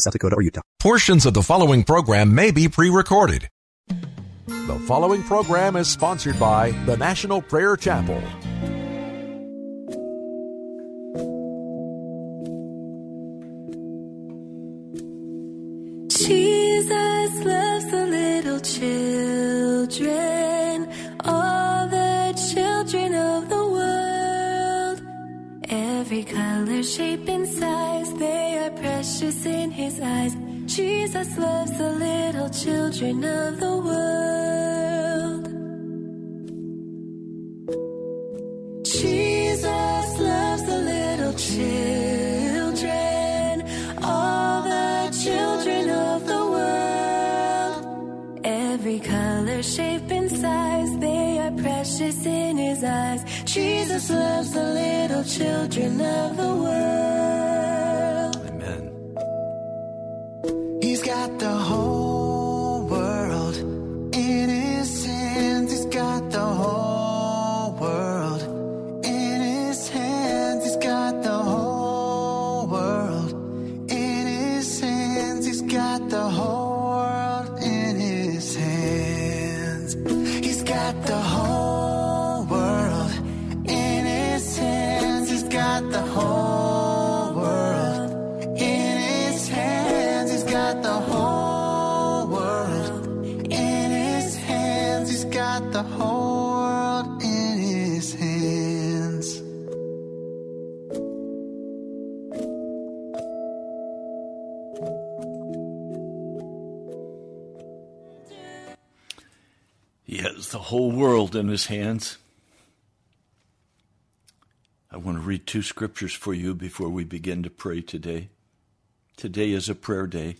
South Dakota or Utah. Portions of the following program may be pre recorded. The following program is sponsored by the National Prayer Chapel. Jesus loves the little children, Every color, shape, and size, they are precious in his eyes. Jesus loves the little children of the world. Jesus loves the little children, all the children of the world. Every color, shape, and size, they are precious in his eyes. Jesus loves the little children of the world. Amen. He's got the whole world in his hands. He's got the whole world in his hands. He's got the whole world in his hands. He's got the whole world in his hands. I want to read two scriptures for you before we begin to pray today. Today is a prayer day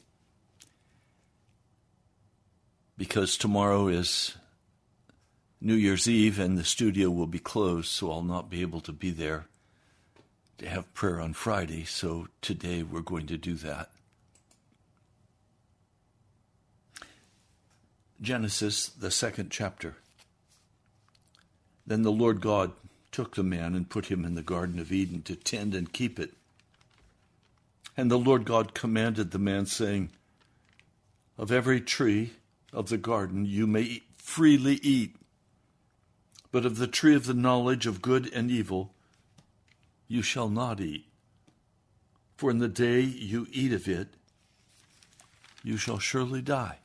because tomorrow is New Year's Eve and the studio will be closed, so I'll not be able to be there to have prayer on Friday. So today we're going to do that. Genesis, the second chapter. Then the Lord God took the man and put him in the Garden of Eden to tend and keep it. And the Lord God commanded the man, saying, Of every tree of the garden you may eat, freely eat, but of the tree of the knowledge of good and evil you shall not eat. For in the day you eat of it, you shall surely die.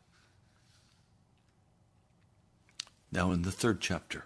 Now, in the third chapter.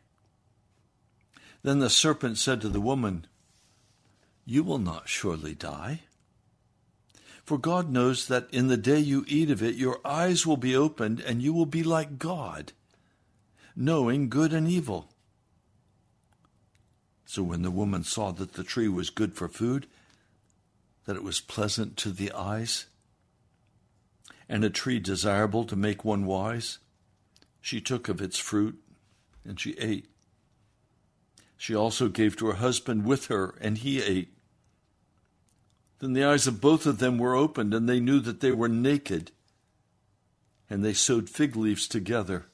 Then the serpent said to the woman, You will not surely die. For God knows that in the day you eat of it, your eyes will be opened, and you will be like God, knowing good and evil. So when the woman saw that the tree was good for food, that it was pleasant to the eyes, and a tree desirable to make one wise, she took of its fruit and she ate. She also gave to her husband with her, and he ate. Then the eyes of both of them were opened, and they knew that they were naked. And they sewed fig leaves together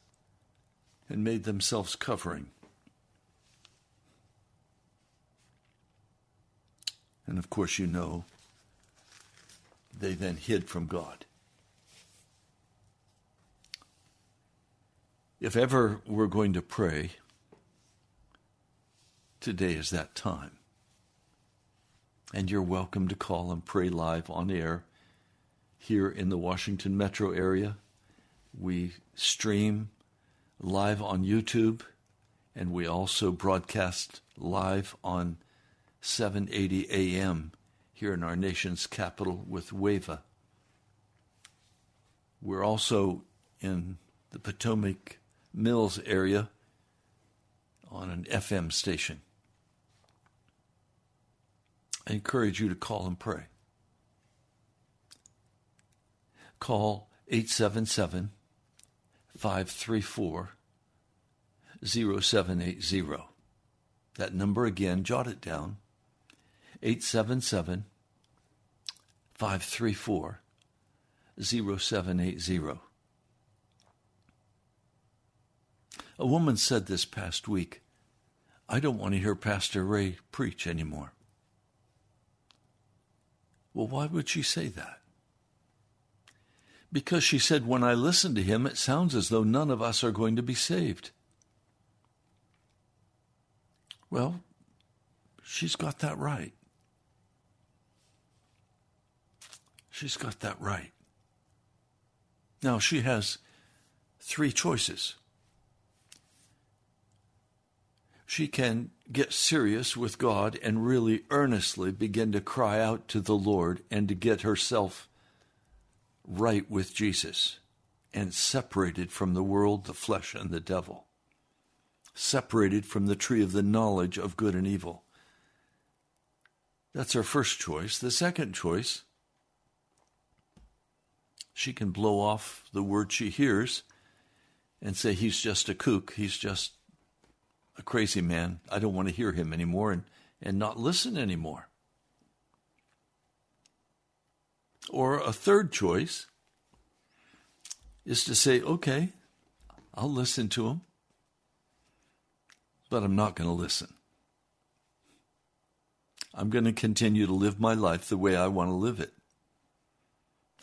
and made themselves covering. And of course, you know, they then hid from God. If ever we're going to pray, today is that time. And you're welcome to call and pray live on air here in the Washington metro area. We stream live on YouTube, and we also broadcast live on 780 AM here in our nation's capital with WAVA. We're also in the Potomac Mills area on an FM station. I encourage you to call and pray. Call 877 534 0780. That number again, jot it down 877 534 0780. A woman said this past week, I don't want to hear Pastor Ray preach anymore. Well, why would she say that? Because she said, when I listen to him, it sounds as though none of us are going to be saved. Well, she's got that right. She's got that right. Now, she has three choices. She can get serious with God and really earnestly begin to cry out to the Lord and to get herself right with Jesus and separated from the world, the flesh, and the devil. Separated from the tree of the knowledge of good and evil. That's her first choice. The second choice, she can blow off the word she hears and say, He's just a kook. He's just a crazy man. I don't want to hear him anymore and, and not listen anymore. Or a third choice is to say, okay, I'll listen to him, but I'm not going to listen. I'm going to continue to live my life the way I want to live it.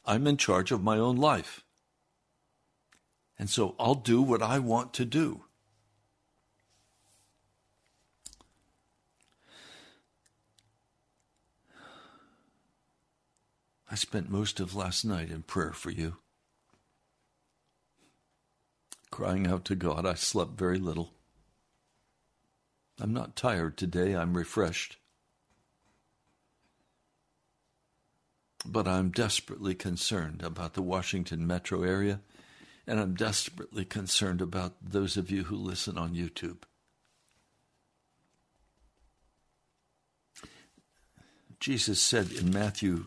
I'm in charge of my own life. And so I'll do what I want to do. I spent most of last night in prayer for you. Crying out to God, I slept very little. I'm not tired today, I'm refreshed. But I'm desperately concerned about the Washington metro area, and I'm desperately concerned about those of you who listen on YouTube. Jesus said in Matthew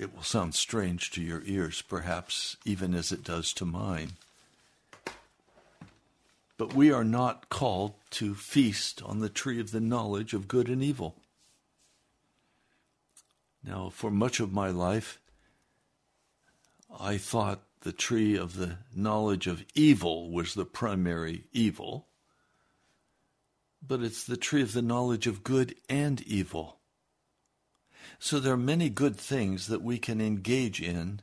It will sound strange to your ears, perhaps, even as it does to mine. But we are not called to feast on the tree of the knowledge of good and evil. Now, for much of my life, I thought the tree of the knowledge of evil was the primary evil, but it's the tree of the knowledge of good and evil. So there are many good things that we can engage in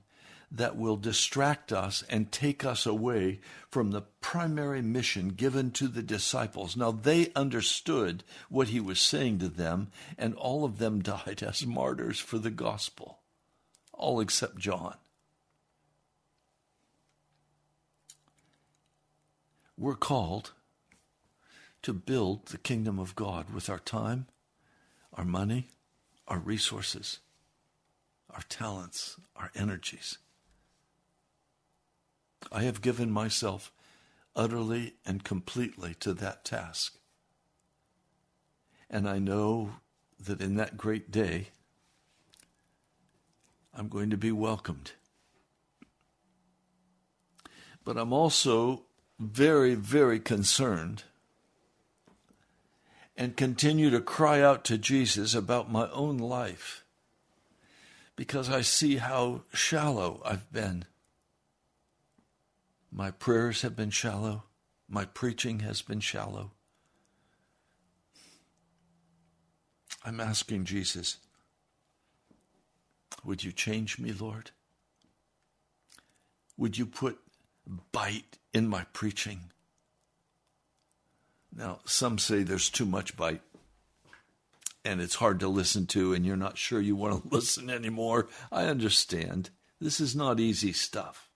that will distract us and take us away from the primary mission given to the disciples. Now, they understood what he was saying to them, and all of them died as martyrs for the gospel, all except John. We're called to build the kingdom of God with our time, our money, our resources, our talents, our energies. I have given myself utterly and completely to that task. And I know that in that great day, I'm going to be welcomed. But I'm also very, very concerned and continue to cry out to Jesus about my own life. because I see how shallow I've been. My prayers have been shallow. My preaching has been shallow. I'm asking Jesus, would you change me, Lord? Would you put bite in my preaching? Now, some say there's too much bite and it's hard to listen to, and you're not sure you want to listen anymore. I understand. This is not easy stuff.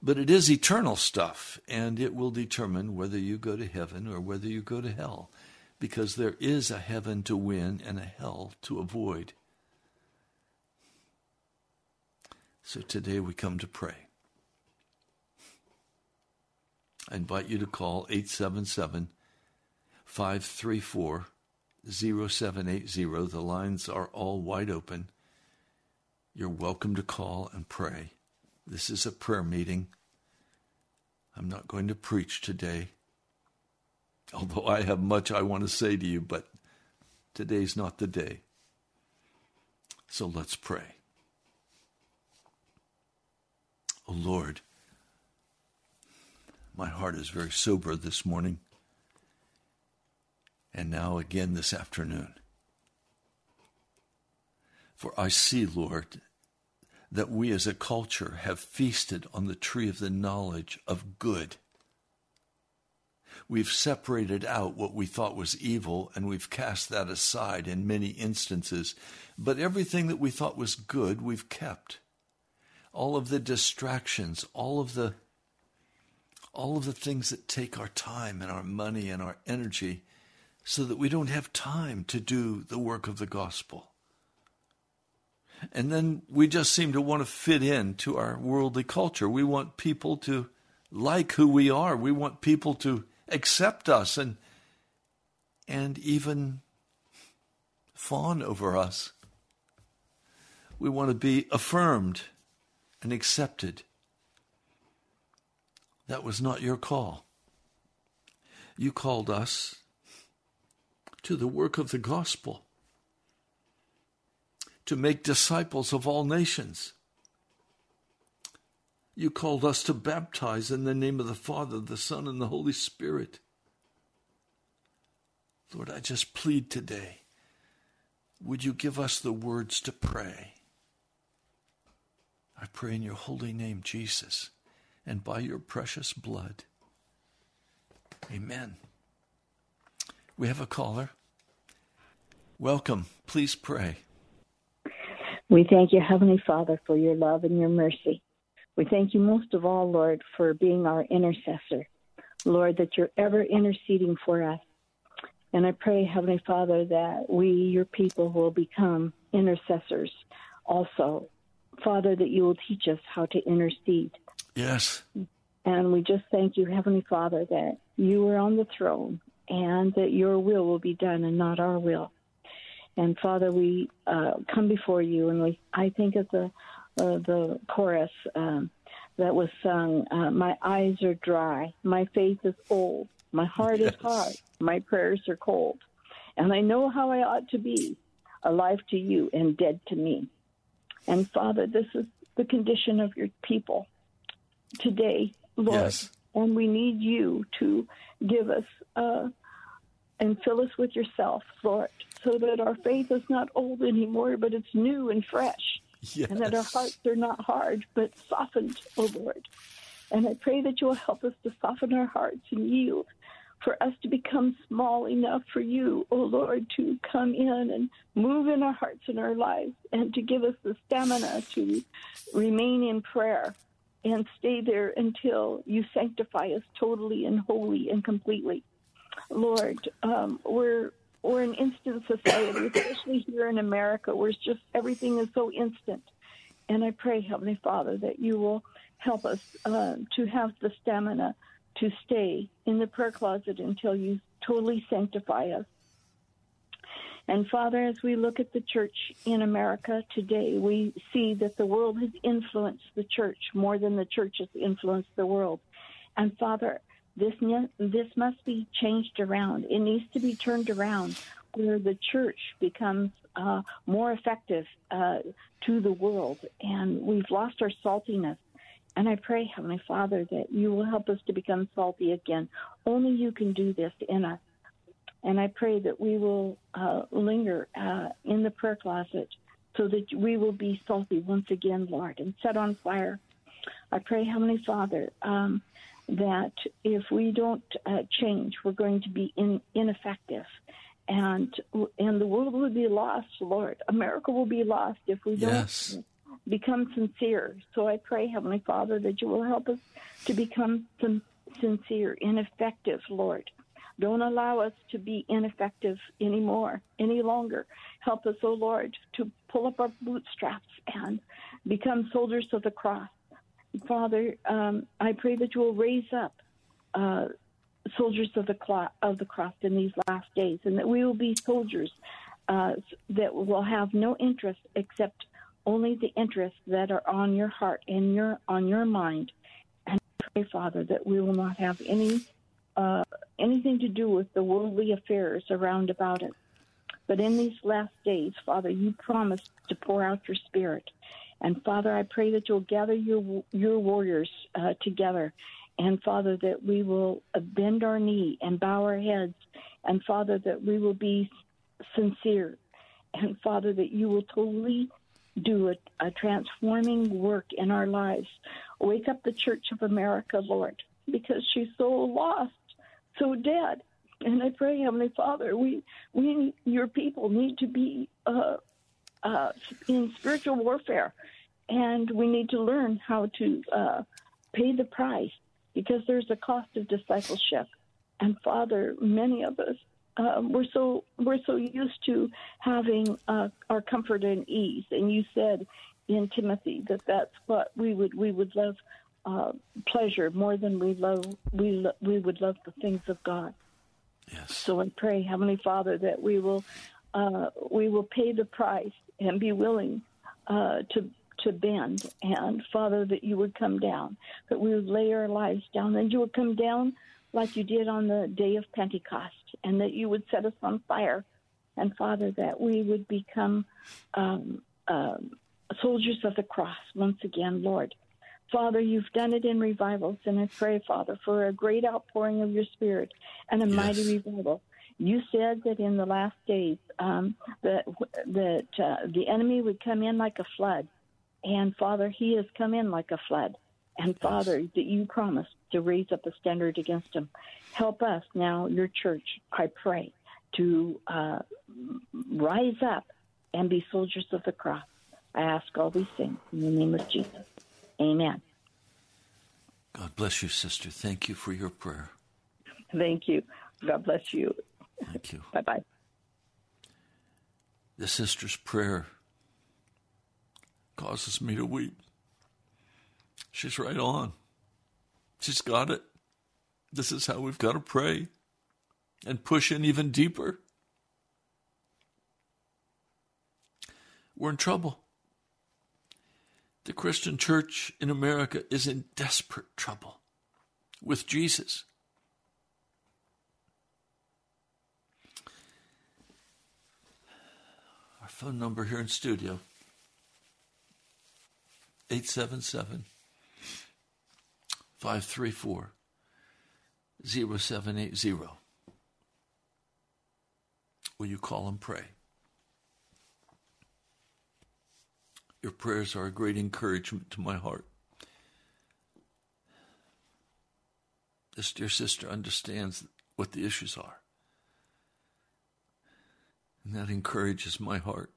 But it is eternal stuff, and it will determine whether you go to heaven or whether you go to hell, because there is a heaven to win and a hell to avoid. So today we come to pray. I invite you to call 877 534 0780. The lines are all wide open. You're welcome to call and pray. This is a prayer meeting. I'm not going to preach today, although I have much I want to say to you, but today's not the day. So let's pray. Oh Lord, my heart is very sober this morning and now again this afternoon. For I see, Lord, that we as a culture have feasted on the tree of the knowledge of good. We've separated out what we thought was evil and we've cast that aside in many instances. But everything that we thought was good, we've kept. All of the distractions, all of the all of the things that take our time and our money and our energy, so that we don't have time to do the work of the gospel. And then we just seem to want to fit in to our worldly culture. We want people to like who we are. We want people to accept us and and even fawn over us. We want to be affirmed and accepted. That was not your call. You called us to the work of the gospel, to make disciples of all nations. You called us to baptize in the name of the Father, the Son, and the Holy Spirit. Lord, I just plead today would you give us the words to pray? I pray in your holy name, Jesus, and by your precious blood. Amen. We have a caller. Welcome. Please pray. We thank you, Heavenly Father, for your love and your mercy. We thank you most of all, Lord, for being our intercessor. Lord, that you're ever interceding for us. And I pray, Heavenly Father, that we, your people, will become intercessors also. Father, that you will teach us how to intercede. Yes. And we just thank you, Heavenly Father, that you are on the throne and that your will will be done and not our will. And Father, we uh, come before you, and we I think of the uh, the chorus um, that was sung. Uh, my eyes are dry, my faith is old, my heart yes. is hard, my prayers are cold, and I know how I ought to be, alive to you and dead to me. And Father, this is the condition of your people today, Lord. Yes. And we need you to give us uh, and fill us with yourself, Lord, so that our faith is not old anymore, but it's new and fresh. Yes. And that our hearts are not hard, but softened, O oh Lord. And I pray that you will help us to soften our hearts and yield for us to become small enough for you, O oh Lord, to come in and move in our hearts and our lives and to give us the stamina to remain in prayer and stay there until you sanctify us totally and wholly and completely. Lord, um, we're we're an instant society, especially here in America, where just everything is so instant. And I pray, Heavenly Father, that you will help us uh, to have the stamina to stay in the prayer closet until you totally sanctify us. And Father, as we look at the church in America today, we see that the world has influenced the church more than the church has influenced the world. And Father, this, this must be changed around. It needs to be turned around. where the church becomes uh, more effective uh, to the world, and we've lost our saltiness. And I pray, Heavenly Father, that you will help us to become salty again. Only you can do this in us. And I pray that we will uh, linger uh, in the prayer closet so that we will be salty once again, Lord, and set on fire. I pray, Heavenly Father, um, that if we don't uh, change, we're going to be in, ineffective. And and the world will be lost, Lord. America will be lost if we don't Yes. become sincere. So I pray, Heavenly Father, that you will help us to become sin- sincere and effective, Lord. Don't allow us to be ineffective anymore, any longer. Help us, O Lord, to pull up our bootstraps and become soldiers of the cross. Father, um, I pray that you will raise up uh, soldiers of the clo- of the cross in these last days, and that we will be soldiers uh, that will have no interest except only the interests that are on your heart and your on your mind. And I pray, Father, that we will not have any uh, anything to do with the worldly affairs around about us. But in these last days, Father, you promised to pour out your Spirit. And Father, I pray that you'll gather your your warriors uh, together, and Father, that we will bend our knee and bow our heads, and Father, that we will be sincere, and Father, that you will totally do a, a transforming work in our lives. Wake up the Church of America, Lord, because she's so lost, so Dad, And I pray, Heavenly Father, we we your people need to be uh, uh, in spiritual warfare, and we need to learn how to uh, pay the price because there's a cost of discipleship. And Father, many of us uh, we're so we're so used to having uh, our comfort and ease, and you said in Timothy that that's what we would we would love uh, pleasure more than we love we lo- we would love the things of God. Yes. So I pray, Heavenly Father, that we will uh, we will pay the price and be willing uh, to to bend, and Father, that you would come down, that we would lay our lives down, and you would come down like you did on the day of Pentecost, and that you would set us on fire, and Father, that we would become um, um, soldiers of the cross once again, Lord. Father, you've done it in revivals, and I pray, Father, for a great outpouring of your Spirit and a Yes. mighty revival. You said that in the last days um, that that uh, the enemy would come in like a flood, and Father, he has come in like a flood. And Father, that you promised to raise up a standard against him. Help us now, your church, I pray, to uh, rise up and be soldiers of the cross. I ask all these things in the name of Jesus. Amen. God bless you, sister. Thank you for your prayer. Thank you. God bless you. Thank you. Bye bye. The sister's prayer causes me to weep. She's right on. She's got it. This is how we've got to pray and push in even deeper. We're in trouble. The Christian church in America is in desperate trouble with Jesus. Our phone number here in studio 877 534 0780. Will you call and pray? Your prayers are a great encouragement to my heart. This dear sister understands what the issues are. And that encourages my heart.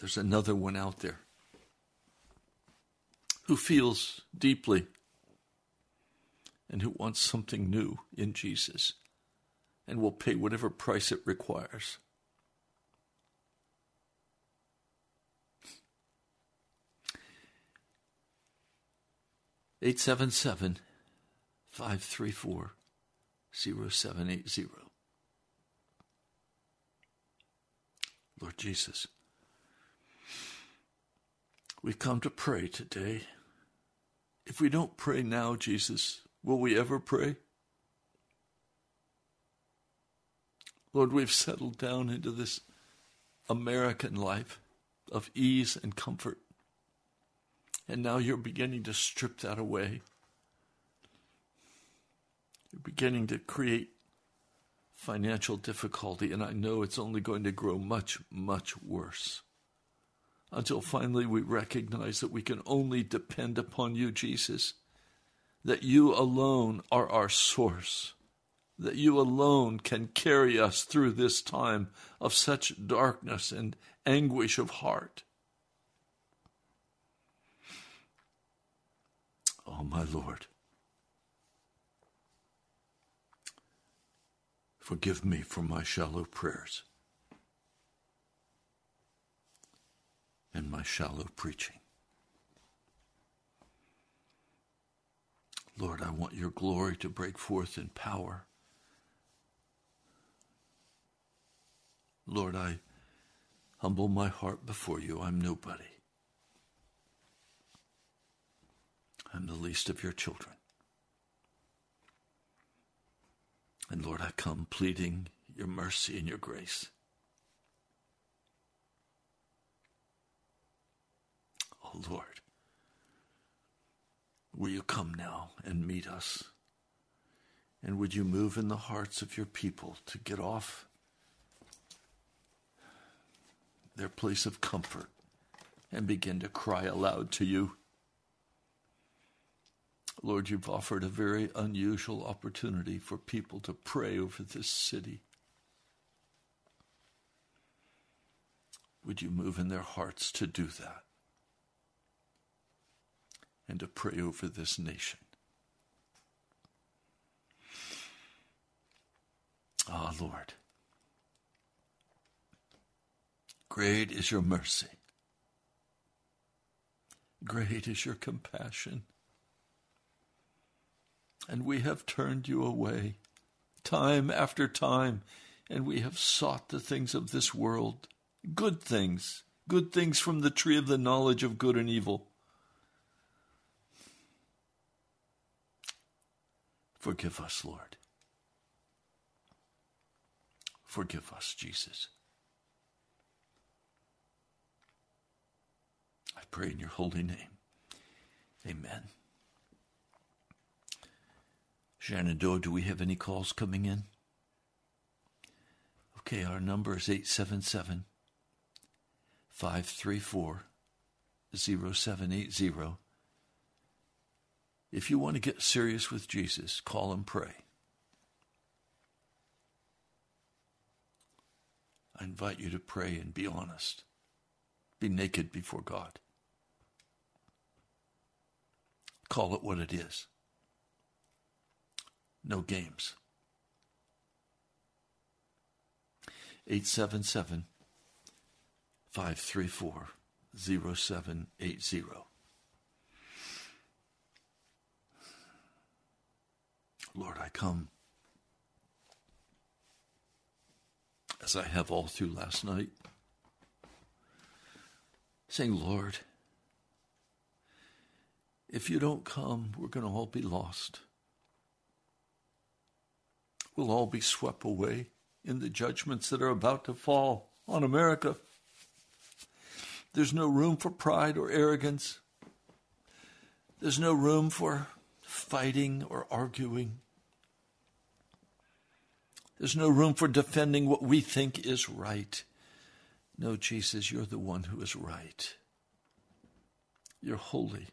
There's another one out there who feels deeply and who wants something new in Jesus and will pay whatever price it requires. Eight seven seven five three four zero seven eight zero. Lord Jesus, we come to pray today. If we don't pray now, Jesus, will we ever pray? Lord, we've settled down into this American life of ease and comfort. And now you're beginning to strip that away. You're beginning to create financial difficulty, and I know it's only going to grow much, much worse. Until finally we recognize that we can only depend upon you, Jesus, that you alone are our source, that you alone can carry us through this time of such darkness and anguish of heart. Oh, my Lord. Forgive me for my shallow prayers and my shallow preaching. Lord, I want your glory to break forth in power. Lord, I humble my heart before you. I'm nobody. I'm the least of your children. And Lord, I come pleading your mercy and your grace. Oh Lord, will you come now and meet us? And would you move in the hearts of your people to get off their place of comfort and begin to cry aloud to you? Lord, you've offered a very unusual opportunity for people to pray over this city. Would you move in their hearts to do that and to pray over this nation? Ah, Lord, great is your mercy, great is your compassion and we have turned you away time after time, and we have sought the things of this world, good things, good things from the tree of the knowledge of good and evil. Forgive us, Lord. Forgive us, Jesus. I pray in your holy name. Amen. Shenandoah, do we have any calls coming in? Okay, our number is 877 534 0780. If you want to get serious with Jesus, call and pray. I invite you to pray and be honest. Be naked before God. Call it what it is no games. 877 534 0780. Lord, I come as I have all through last night, saying, Lord, if you don't come, we're going to all be lost will all be swept away in the judgments that are about to fall on America. There's no room for pride or arrogance. There's no room for fighting or arguing. There's no room for defending what we think is right. No, Jesus, you're the one who is right. You're holy.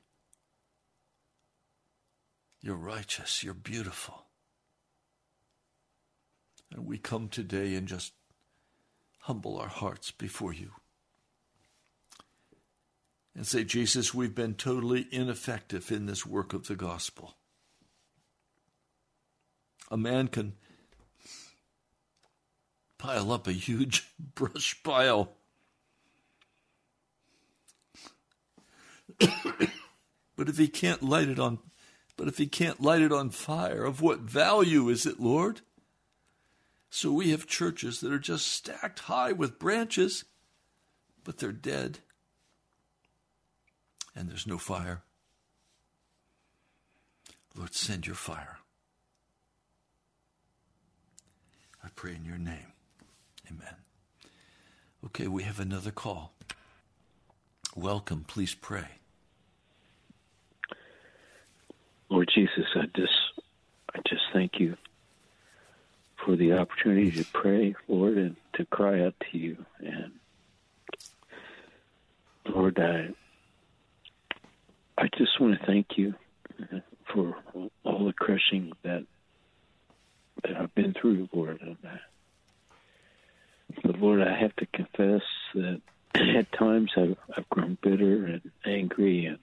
You're righteous. You're beautiful. And we come today and just humble our hearts before you and say, Jesus, we've been totally ineffective in this work of the gospel. A man can pile up a huge brush pile. but if he can't light it on but if he can't light it on fire, of what value is it, Lord? So we have churches that are just stacked high with branches, but they're dead. And there's no fire. Lord, send your fire. I pray in your name. Amen. Okay, we have another call. Welcome. Please pray. Lord Jesus, I just I just thank you for the opportunity to pray, Lord, and to cry out to you. And Lord, I I just want to thank you uh, for all the crushing that that I've been through, Lord. And I, but Lord, I have to confess that at times I've, I've grown bitter and angry, and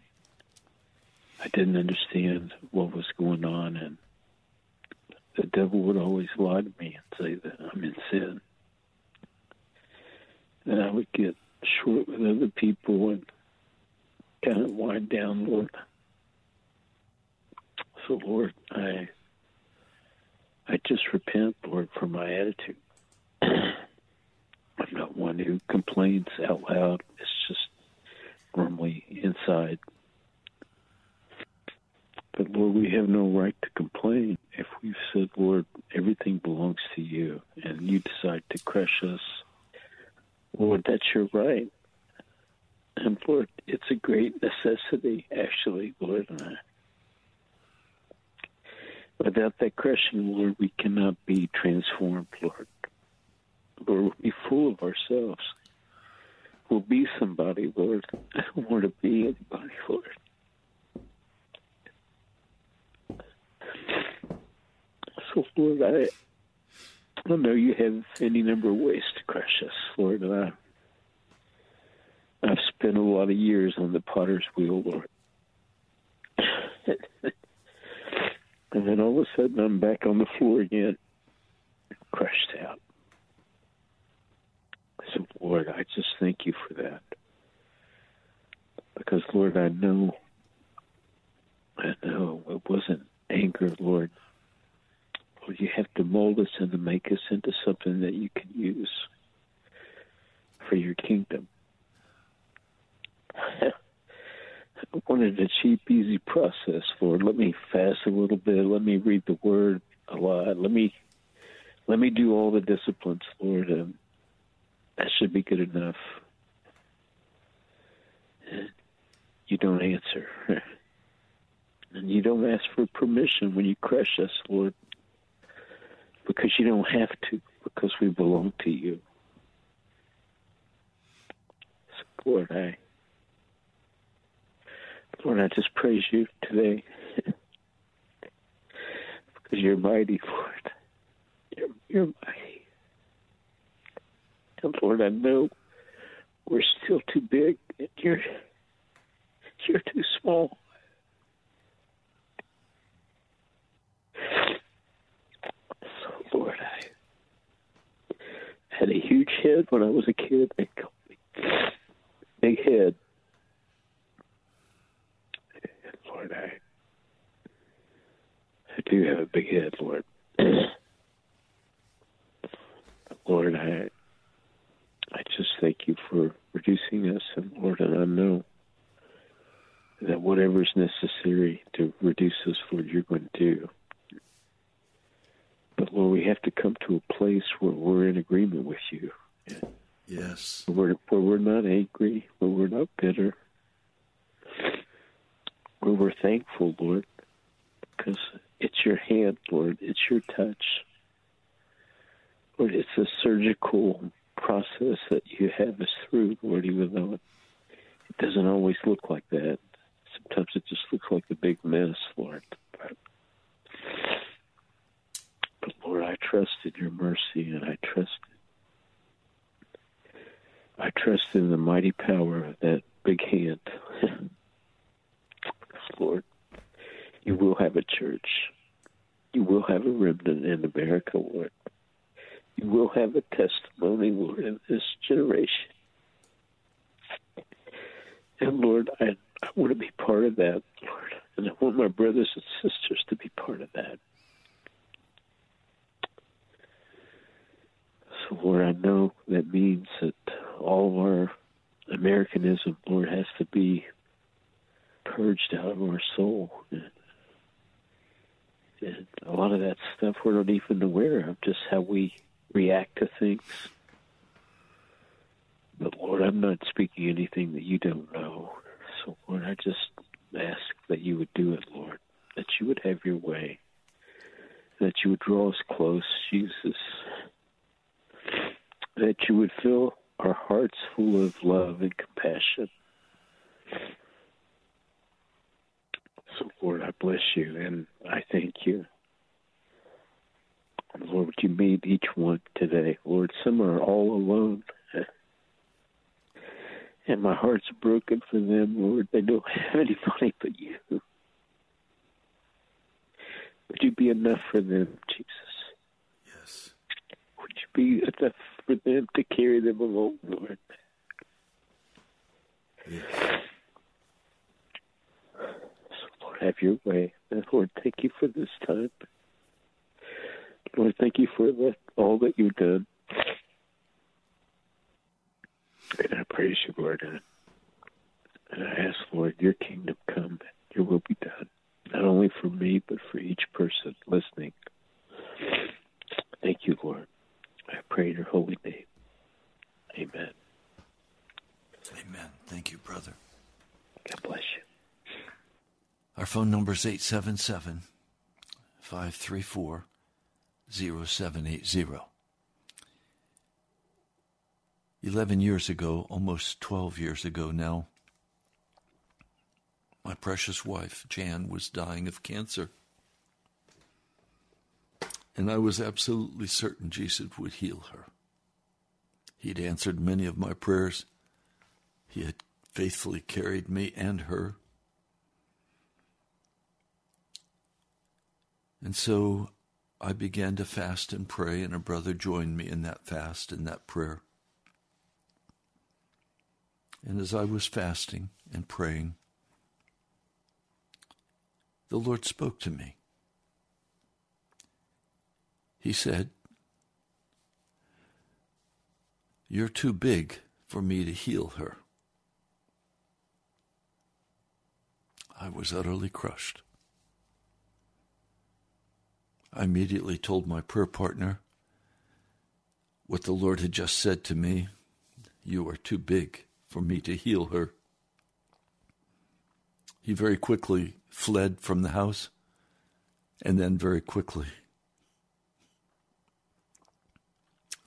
I didn't understand what was going on, and the devil would always lie to me and say that I'm in sin. And I would get short with other people and kind of wind down, Lord. So, Lord, I I just repent, Lord, for my attitude. I'm not one who complains out loud. It's just normally inside. Lord, we have no right to complain if we've said, Lord, everything belongs to you, and you decide to crush us. Lord, that's your right. And Lord, it's a great necessity, actually, Lord. Without that crushing, Lord, we cannot be transformed, Lord. Lord, we'll be full of ourselves. We'll be somebody, Lord. I don't want to be anybody, Lord. So, Lord, I, I know you have any number of ways to crush us, Lord, I, I've spent a lot of years on the potter's wheel, Lord. and then all of a sudden I'm back on the floor again, crushed out. So, Lord, I just thank you for that. Because, Lord, I know, I know it wasn't anger, Lord. You have to mold us and to make us into something that you can use for your kingdom. I wanted a cheap, easy process, Lord. Let me fast a little bit. Let me read the Word a lot. Let me let me do all the disciplines, Lord. Um, that should be good enough. You don't answer. And you don't ask for permission when you crush us, Lord, because you don't have to, because we belong to you. So, Lord, I, Lord, I just praise you today because you're mighty, Lord. You're, you're mighty. And Lord, I know we're still too big and you're you're too small. So Lord, I had a huge head when I was a kid. They called me big head. Lord, I I do have a big head, Lord. Lord, I I just thank you for reducing us, and Lord, and I know that whatever is necessary to reduce us, Lord, you're going to do. But Lord, we have to come to a place where we're in agreement with you. Yes. Where, where we're not angry, where we're not bitter, where we're thankful, Lord, because it's your hand, Lord, it's your touch. Lord, it's a surgical process that you have us through, Lord, even though it, it doesn't always look like that. Sometimes it just looks like a big mess, Lord. But, Lord, I trust in your mercy and I trust I trust in the mighty power of that big hand. Lord, you will have a church. You will have a remnant in America, Lord. You will have a testimony, Lord, in this generation. And Lord, I, I want to be part of that, Lord. And I want my brothers and sisters to be part of that. Lord, I know that means that all of our Americanism, Lord, has to be purged out of our soul. And, and a lot of that stuff we're not even aware of, just how we react to things. But Lord, I'm not speaking anything that you don't know. So, Lord, I just ask that you would do it, Lord, that you would have your way, that you would draw us close, Jesus, that you would fill our hearts full of love and compassion. So, Lord, I bless you and I thank you. Lord, would you meet each one today? Lord, some are all alone. And my heart's broken for them, Lord. They don't have anybody but you. Would you be enough for them, Jesus? Yes. Would you be enough for them to carry them along, Lord? Yes. So, Lord, have your way. And Lord, thank you for this time. Lord, thank you for the, all that you've done. And I praise you, Lord. And I ask, Lord, your kingdom come, your will be done, not only for me, but for each person listening. Thank you, Lord. I pray in your holy name. Amen. Amen. Thank you, brother. God bless you. Our phone number is 877 534 0780. 11 years ago, almost 12 years ago now, my precious wife, Jan, was dying of cancer. And I was absolutely certain Jesus would heal her. He'd answered many of my prayers. He had faithfully carried me and her. And so I began to fast and pray, and a brother joined me in that fast and that prayer. And as I was fasting and praying, the Lord spoke to me. He said, You're too big for me to heal her. I was utterly crushed. I immediately told my prayer partner what the Lord had just said to me You are too big for me to heal her. He very quickly fled from the house and then very quickly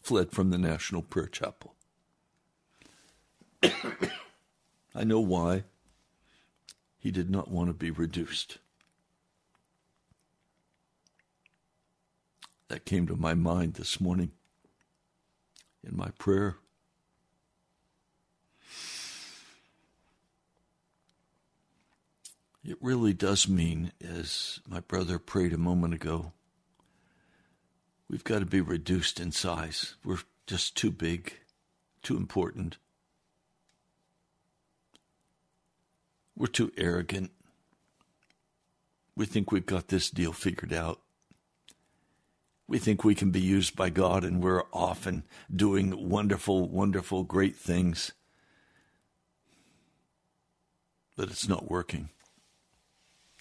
fled from the National Prayer Chapel. I know why. He did not want to be reduced. That came to my mind this morning in my prayer. It really does mean, as my brother prayed a moment ago, we've got to be reduced in size. We're just too big, too important. We're too arrogant. We think we've got this deal figured out. We think we can be used by God and we're often doing wonderful, wonderful, great things. But it's not working.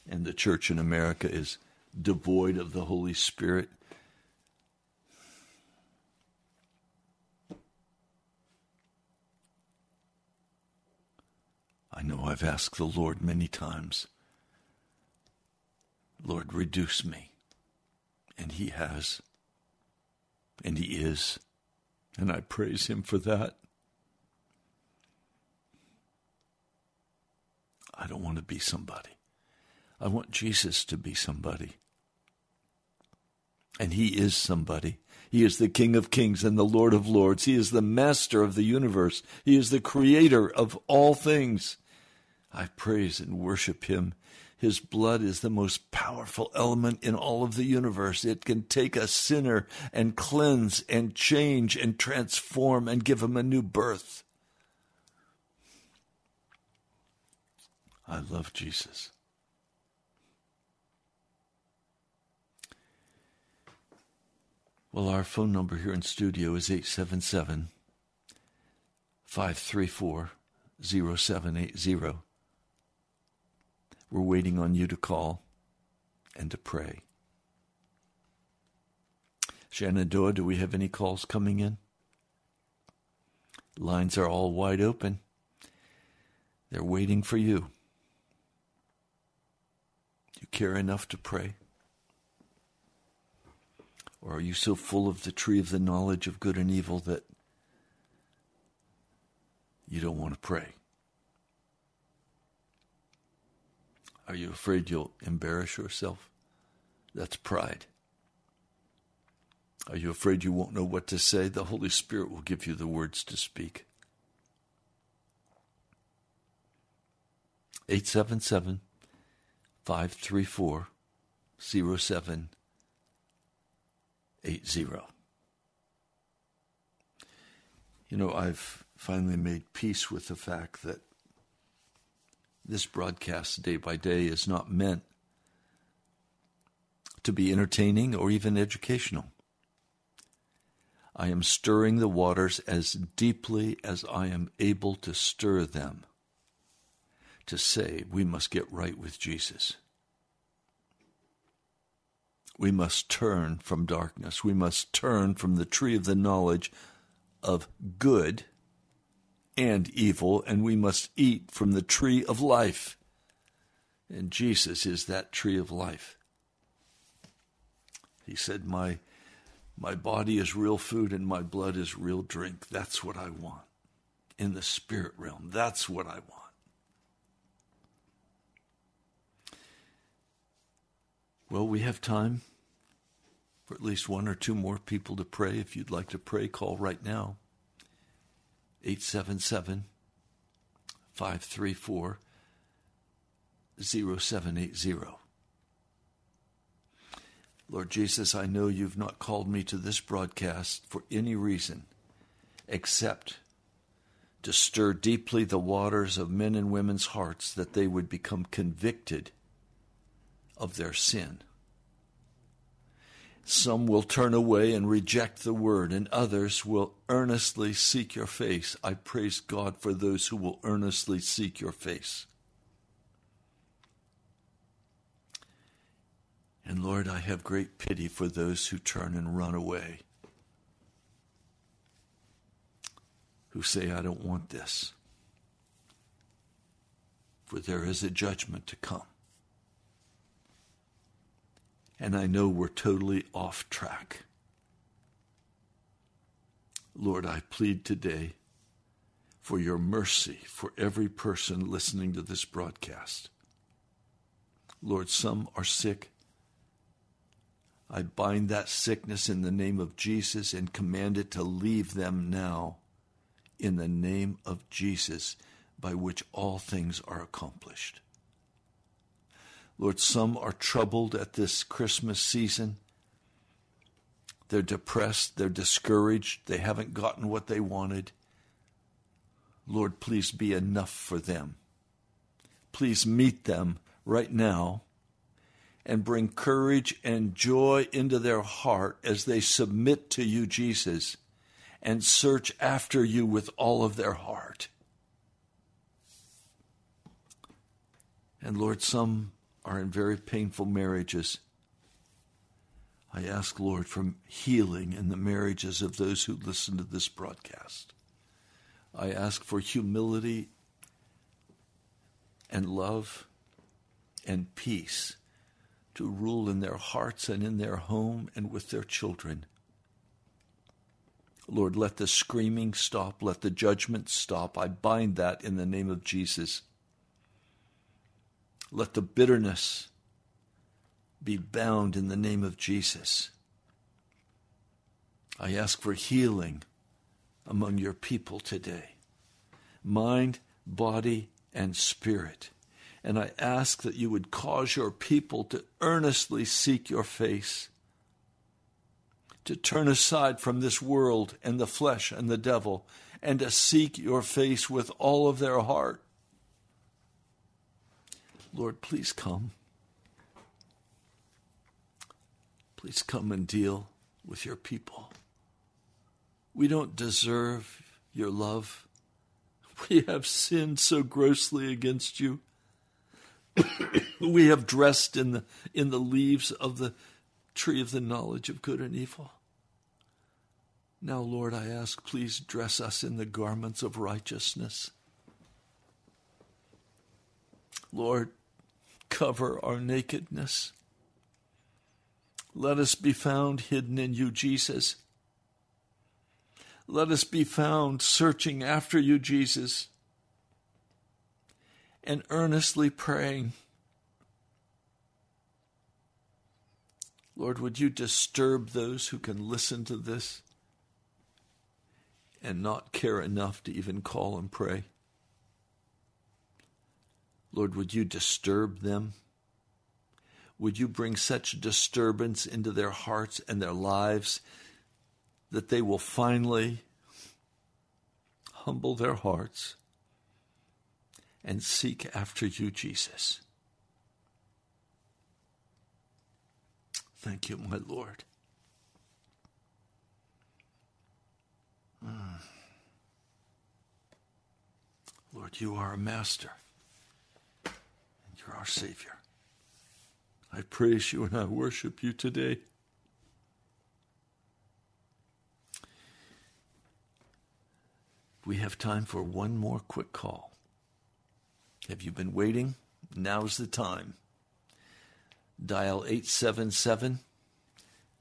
And the church in America is devoid of the Holy Spirit. I know I've asked the Lord many times, Lord, reduce me. And He has. And He is. And I praise Him for that. I don't want to be somebody. I want Jesus to be somebody. And He is somebody. He is the King of kings and the Lord of lords. He is the master of the universe. He is the creator of all things. I praise and worship Him. His blood is the most powerful element in all of the universe. It can take a sinner and cleanse and change and transform and give him a new birth. I love Jesus. Well, our phone number here in studio is 877 534 0780. We're waiting on you to call and to pray. Shenandoah, do we have any calls coming in? Lines are all wide open. They're waiting for you. Do you care enough to pray? Or are you so full of the tree of the knowledge of good and evil that you don't want to pray? Are you afraid you'll embarrass yourself? That's pride. Are you afraid you won't know what to say? The Holy Spirit will give you the words to speak. 877 534 0780. You know, I've finally made peace with the fact that this broadcast day by day is not meant to be entertaining or even educational. I am stirring the waters as deeply as I am able to stir them to say we must get right with Jesus. We must turn from darkness. We must turn from the tree of the knowledge of good and evil, and we must eat from the tree of life. And Jesus is that tree of life. He said, My, my body is real food and my blood is real drink. That's what I want. In the spirit realm, that's what I want. Well, we have time for at least one or two more people to pray. If you'd like to pray, call right now. 877 534 0780. Lord Jesus, I know you've not called me to this broadcast for any reason except to stir deeply the waters of men and women's hearts that they would become convicted of their sin. Some will turn away and reject the word, and others will earnestly seek your face. I praise God for those who will earnestly seek your face. And Lord, I have great pity for those who turn and run away, who say, I don't want this, for there is a judgment to come and I know we're totally off track. Lord, I plead today for your mercy for every person listening to this broadcast. Lord, some are sick. I bind that sickness in the name of Jesus and command it to leave them now in the name of Jesus, by which all things are accomplished. Lord, some are troubled at this Christmas season. They're depressed, they're discouraged, they haven't gotten what they wanted. Lord, please be enough for them. Please meet them right now and bring courage and joy into their heart as they submit to you, Jesus, and search after you with all of their heart. And Lord, some are in very painful marriages. I ask, Lord, for healing in the marriages of those who listen to this broadcast. I ask for humility and love and peace to rule in their hearts and in their home and with their children. Lord, let the screaming stop, let the judgment stop. I bind that in the name of Jesus. Let the bitterness be bound in the name of Jesus. I ask for healing among your people today mind, body, and spirit. And I ask that you would cause your people to earnestly seek your face, to turn aside from this world and the flesh and the devil, and to seek your face with all of their heart. Lord, please come. Please come and deal with your people. We don't deserve your love. We have sinned so grossly against you. we have dressed in the, in the leaves of the tree of the knowledge of good and evil. Now, Lord, I ask, please dress us in the garments of righteousness. Lord, cover our nakedness. Let us be found hidden in you, Jesus. Let us be found searching after you, Jesus, and earnestly praying. Lord, would you disturb those who can listen to this and not care enough to even call and pray? Lord, would you disturb them? Would you bring such disturbance into their hearts and their lives that they will finally humble their hearts and seek after you, Jesus? Thank you, my Lord. Mm. Lord, you are a master, you're our Savior. I praise you and I worship you today. We have time for one more quick call. Have you been waiting? Now's the time. Dial 877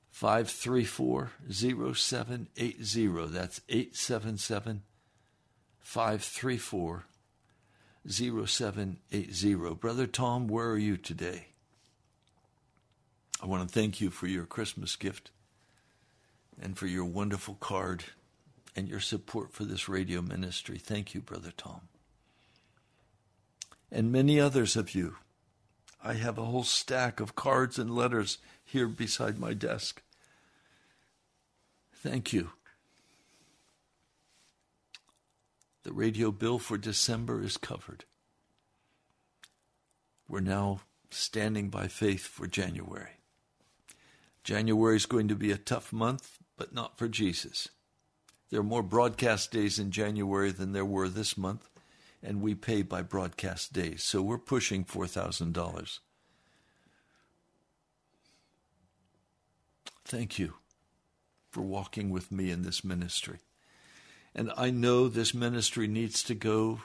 534 0780. That's 877 534 0780. Brother Tom, where are you today? I want to thank you for your Christmas gift and for your wonderful card and your support for this radio ministry. Thank you, Brother Tom. And many others of you. I have a whole stack of cards and letters here beside my desk. Thank you. The radio bill for December is covered. We're now standing by faith for January. January is going to be a tough month, but not for Jesus. There are more broadcast days in January than there were this month, and we pay by broadcast days, so we're pushing $4,000. Thank you for walking with me in this ministry. And I know this ministry needs to go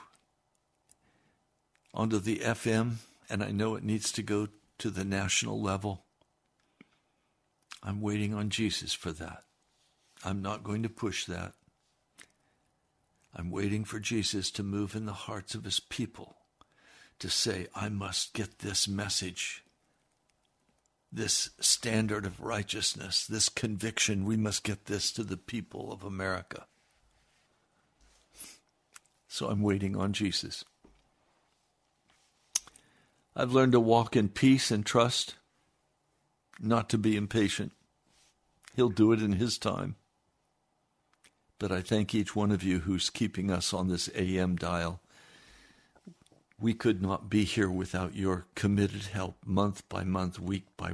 onto the FM, and I know it needs to go to the national level. I'm waiting on Jesus for that. I'm not going to push that. I'm waiting for Jesus to move in the hearts of his people to say, I must get this message, this standard of righteousness, this conviction. We must get this to the people of America. So I'm waiting on Jesus. I've learned to walk in peace and trust not to be impatient. He'll do it in His time. But I thank each one of you who's keeping us on this AM dial. We could not be here without your committed help month by month, week by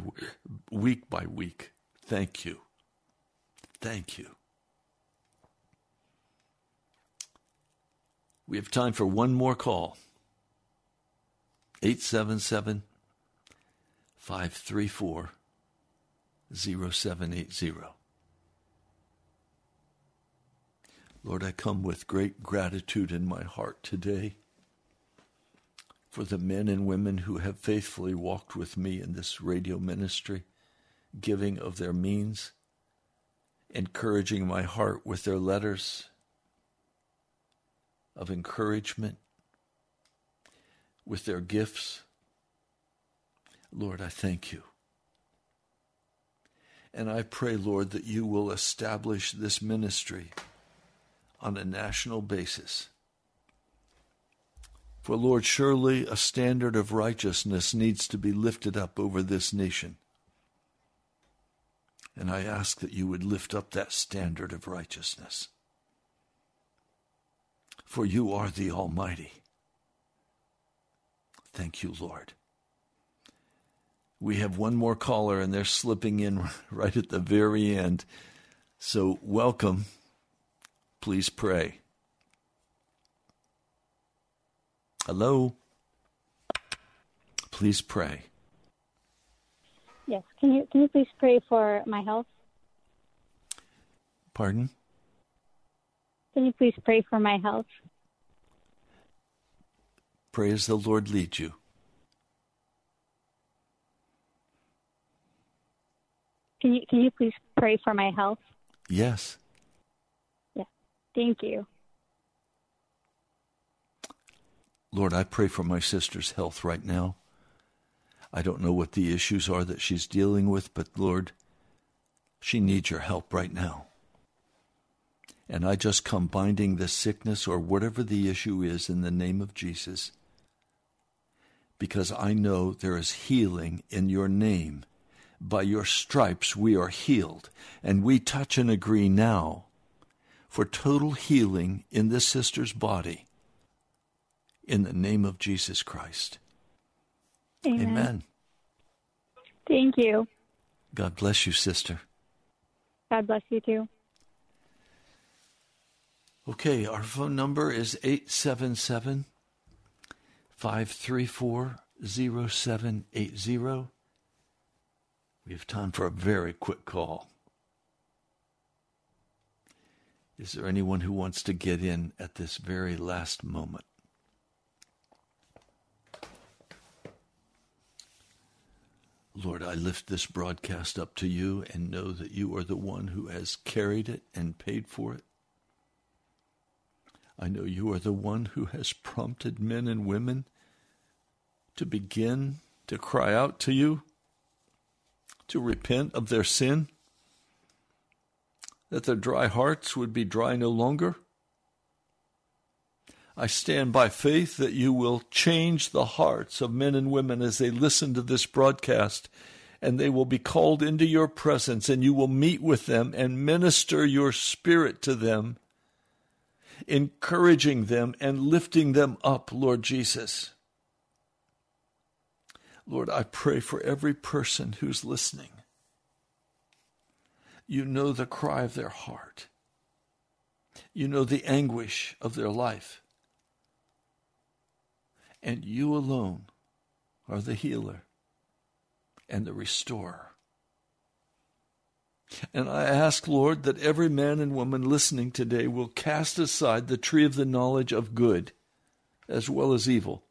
week by week. Thank you. Thank you. We have time for one more call. 877 534 0780. Lord, I come with great gratitude in my heart today for the men and women who have faithfully walked with me in this radio ministry, giving of their means, encouraging my heart with their letters of encouragement, with their gifts. Lord, I thank you. And I pray, Lord, that you will establish this ministry on a national basis. For, Lord, surely a standard of righteousness needs to be lifted up over this nation. And I ask that you would lift up that standard of righteousness. For you are the Almighty. Thank you, Lord. We have one more caller, and they're slipping in right at the very end. So, welcome. Please pray. Hello? Please pray. Yes. Can you can you please pray for my health? Pardon? Can you please pray for my health? Pray as the Lord leads you. Can you can you please pray for my health? Yes. Yeah. Thank you. Lord, I pray for my sister's health right now. I don't know what the issues are that she's dealing with, but Lord, she needs your help right now. And I just come binding this sickness or whatever the issue is in the name of Jesus, because I know there is healing in your name. By your stripes we are healed, and we touch and agree now for total healing in this sister's body in the name of Jesus Christ. Amen. Amen. Thank you. God bless you, sister. God bless you too. Okay, our phone number is 877 534 0780. We have time for a very quick call. Is there anyone who wants to get in at this very last moment? Lord, I lift this broadcast up to you and know that you are the one who has carried it and paid for it. I know you are the one who has prompted men and women to begin to cry out to you, to repent of their sin, that their dry hearts would be dry no longer. I stand by faith that you will change the hearts of men and women as they listen to this broadcast, and they will be called into your presence, and you will meet with them and minister your spirit to them, encouraging them and lifting them up, Lord Jesus. Lord, I pray for every person who's listening. You know the cry of their heart. You know the anguish of their life and you alone are the healer and the restorer. And I ask, Lord, that every man and woman listening today will cast aside the tree of the knowledge of good as well as evil,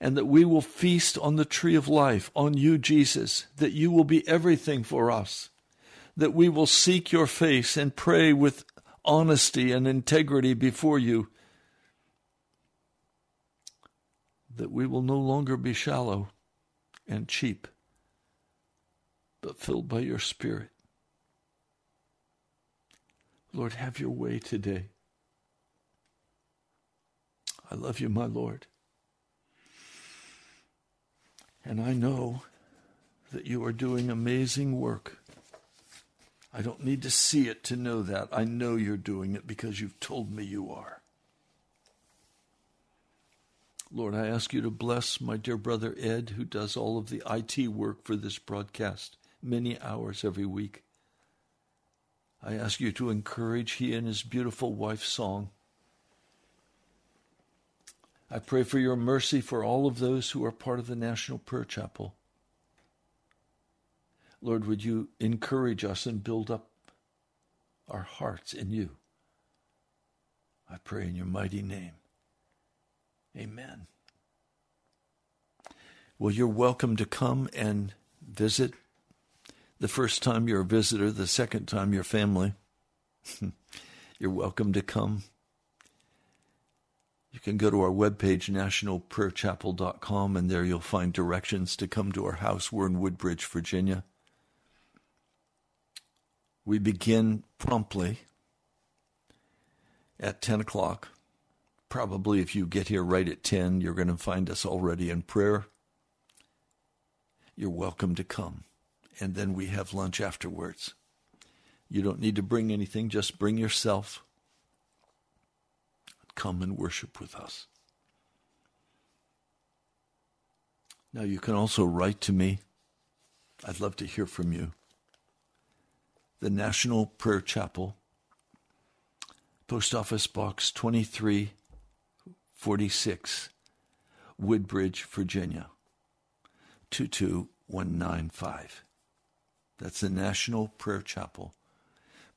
and that we will feast on the tree of life, on you, Jesus, that you will be everything for us, that we will seek your face and pray with honesty and integrity before you. That we will no longer be shallow and cheap, but filled by your Spirit. Lord, have your way today. I love you, my Lord. And I know that you are doing amazing work. I don't need to see it to know that. I know you're doing it because you've told me you are. Lord, I ask you to bless my dear brother Ed, who does all of the IT work for this broadcast, many hours every week. I ask you to encourage he and his beautiful wife, Song. I pray for your mercy for all of those who are part of the National Prayer Chapel. Lord, would you encourage us and build up our hearts in you? I pray in your mighty name. Amen. Well, you're welcome to come and visit. The first time you're a visitor, the second time you're family. you're welcome to come. You can go to our webpage, nationalprayerchapel.com, and there you'll find directions to come to our house. We're in Woodbridge, Virginia. We begin promptly at 10 o'clock. Probably if you get here right at 10, you're going to find us already in prayer. You're welcome to come. And then we have lunch afterwards. You don't need to bring anything, just bring yourself. Come and worship with us. Now, you can also write to me. I'd love to hear from you. The National Prayer Chapel, Post Office Box 2346, Woodbridge, Virginia, 22195. That's the National Prayer Chapel,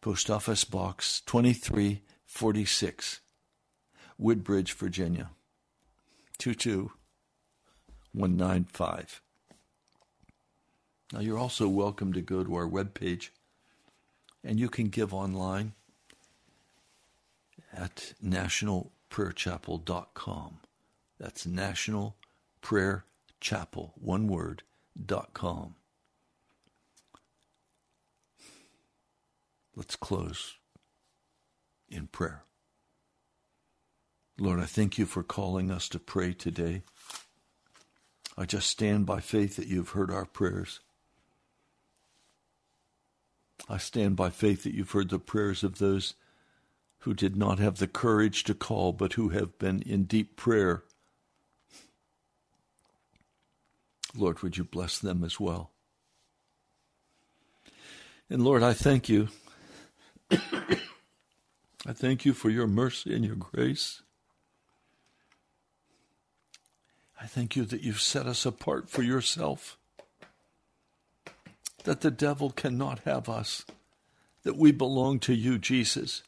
Post Office Box 2346, Woodbridge, Virginia 22195. Now, you're also welcome to go to our webpage and you can give online at nationalprayerchapel.com. That's National Prayer Chapel, one word, dot com. Let's close in prayer. Lord, I thank you for calling us to pray today. I just stand by faith that you've heard our prayers. I stand by faith that you've heard the prayers of those who did not have the courage to call, but who have been in deep prayer. Lord, would you bless them as well? And Lord, I thank you. I thank you for your mercy and your grace. I thank you that you've set us apart for yourself that the devil cannot have us, that we belong to you, Jesus.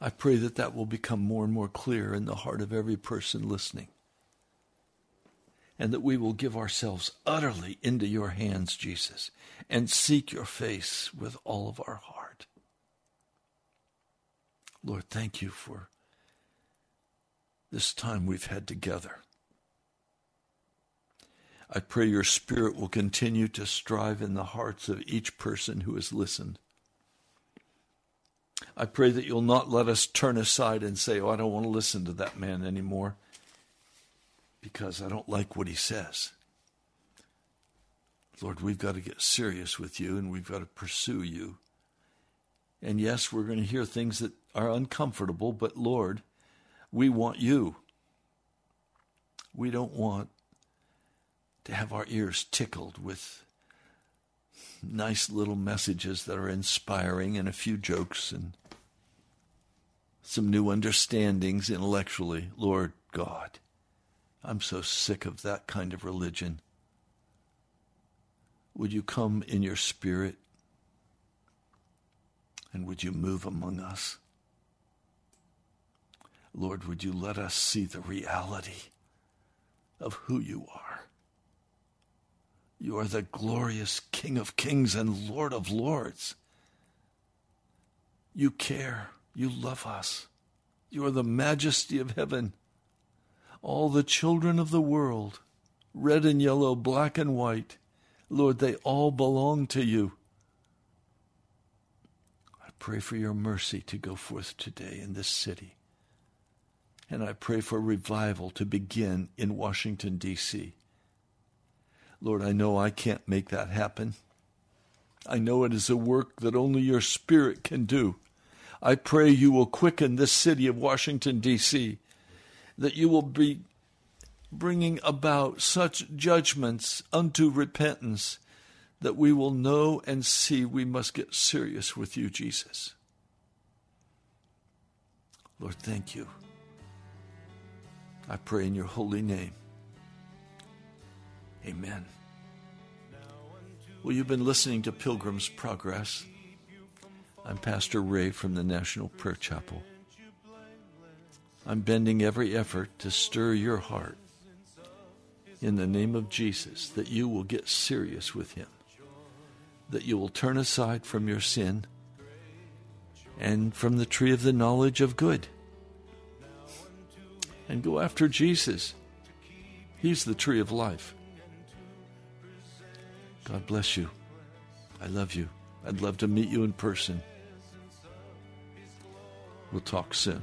I pray that that will become more and more clear in the heart of every person listening. And that we will give ourselves utterly into your hands, Jesus, and seek your face with all of our heart. Lord, thank you for this time we've had together. I pray your Spirit will continue to strive in the hearts of each person who has listened. I pray that you'll not let us turn aside and say, Oh, I don't want to listen to that man anymore because I don't like what he says. Lord, we've got to get serious with you and we've got to pursue you. And yes, we're going to hear things that are uncomfortable, but Lord, we want you. We don't want to have our ears tickled with nice little messages that are inspiring and a few jokes and some new understandings intellectually. Lord God, I'm so sick of that kind of religion. Would you come in your spirit and would you move among us? Lord, would you let us see the reality of who you are? You are the glorious King of kings and Lord of lords. You care. You love us. You are the majesty of heaven. All the children of the world, red and yellow, black and white, Lord, they all belong to you. I pray for your mercy to go forth today in this city. And I pray for revival to begin in Washington, D.C. Lord, I know I can't make that happen. I know it is a work that only your Spirit can do. I pray you will quicken this city of Washington, D.C., that you will be bringing about such judgments unto repentance that we will know and see we must get serious with you, Jesus. Lord, thank you. I pray in your holy name. Amen. Well, you've been listening to Pilgrim's Progress. I'm Pastor Ray from the National Prayer Chapel. I'm bending every effort to stir your heart in the name of Jesus that you will get serious with Him, that you will turn aside from your sin and from the tree of the knowledge of good and go after Jesus. He's the tree of life. God bless you. I love you. I'd love to meet you in person. We'll talk soon.